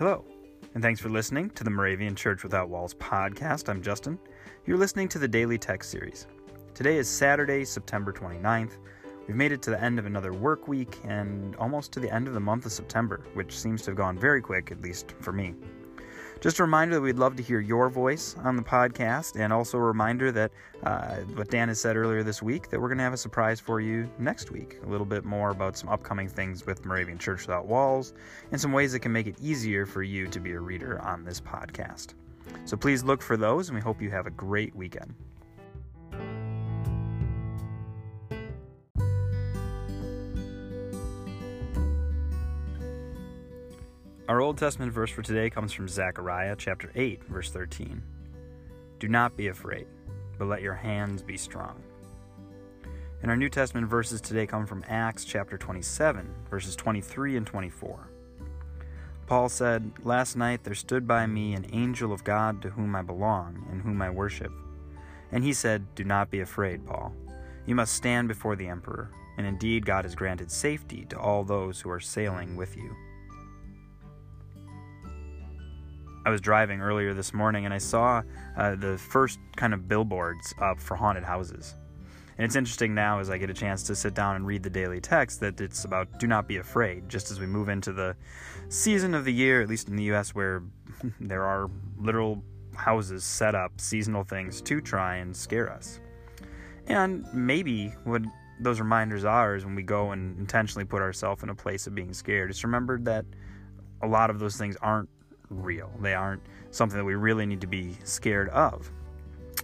Hello, and thanks for listening to the Moravian Church Without Walls podcast. I'm Justin. You're listening to the Daily Text Series. Today is Saturday, September 29th. We've made it to the end of another work week and almost to the end of the month of September, which seems to have gone very quick, at least for me. Just a reminder that we'd love to hear your voice on the podcast, and also a reminder that uh, what Dan has said earlier this week, that we're going to have a surprise for you next week. A little bit more about some upcoming things with Moravian Church Without Walls, and some ways that can make it easier for you to be a reader on this podcast. So please look for those, and we hope you have a great weekend. Our Old Testament verse for today comes from Zechariah chapter 8, verse 13. Do not be afraid, but let your hands be strong. And our New Testament verses today come from Acts chapter 27, verses 23 and 24. Paul said, Last night there stood by me an angel of God to whom I belong and whom I worship. And he said, Do not be afraid, Paul. You must stand before the emperor, and indeed God has granted safety to all those who are sailing with you. I was driving earlier this morning and I saw uh, the first kind of billboards up for haunted houses. And it's interesting now as I get a chance to sit down and read the daily text that it's about do not be afraid, just as we move into the season of the year, at least in the US, where there are literal houses set up, seasonal things to try and scare us. And maybe what those reminders are is when we go and intentionally put ourselves in a place of being scared, just remember that a lot of those things aren't real. They aren't something that we really need to be scared of.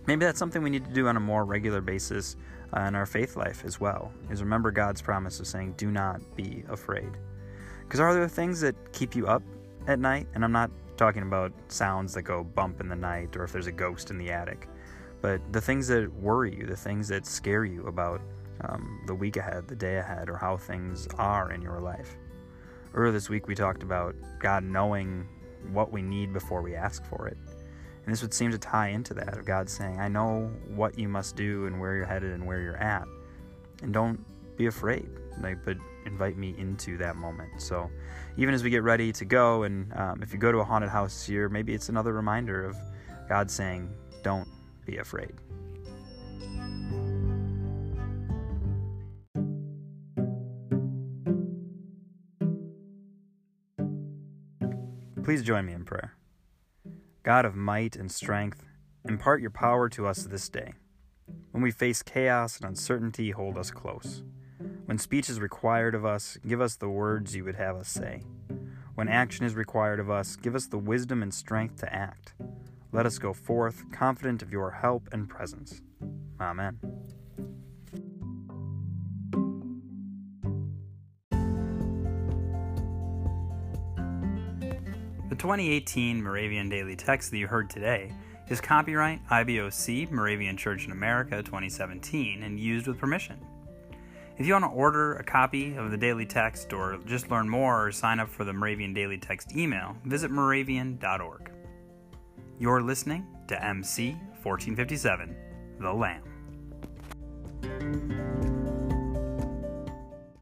Maybe that's something we need to do on a more regular basis uh, in our faith life as well. Is remember God's promise of saying, "Do not be afraid." Because are there things that keep you up at night? And I'm not talking about sounds that go bump in the night or if there's a ghost in the attic, but the things that worry you, the things that scare you about um, the week ahead, the day ahead, or how things are in your life. Earlier this week, we talked about God knowing what we need before we ask for it. And this would seem to tie into that of God saying, I know what you must do and where you're headed and where you're at. And don't be afraid, like, but invite me into that moment. So even as we get ready to go, and um, if you go to a haunted house here, maybe it's another reminder of God saying, Don't be afraid. Please join me in prayer. God of might and strength, impart your power to us this day. When we face chaos and uncertainty, hold us close. When speech is required of us, give us the words you would have us say. When action is required of us, give us the wisdom and strength to act. Let us go forth, confident of your help and presence. Amen. The 2018 Moravian Daily Text that you heard today is copyright IBOC Moravian Church in America 2017 and used with permission. If you want to order a copy of the Daily Text or just learn more or sign up for the Moravian Daily Text email, visit moravian.org. You're listening to MC 1457, The Lamb.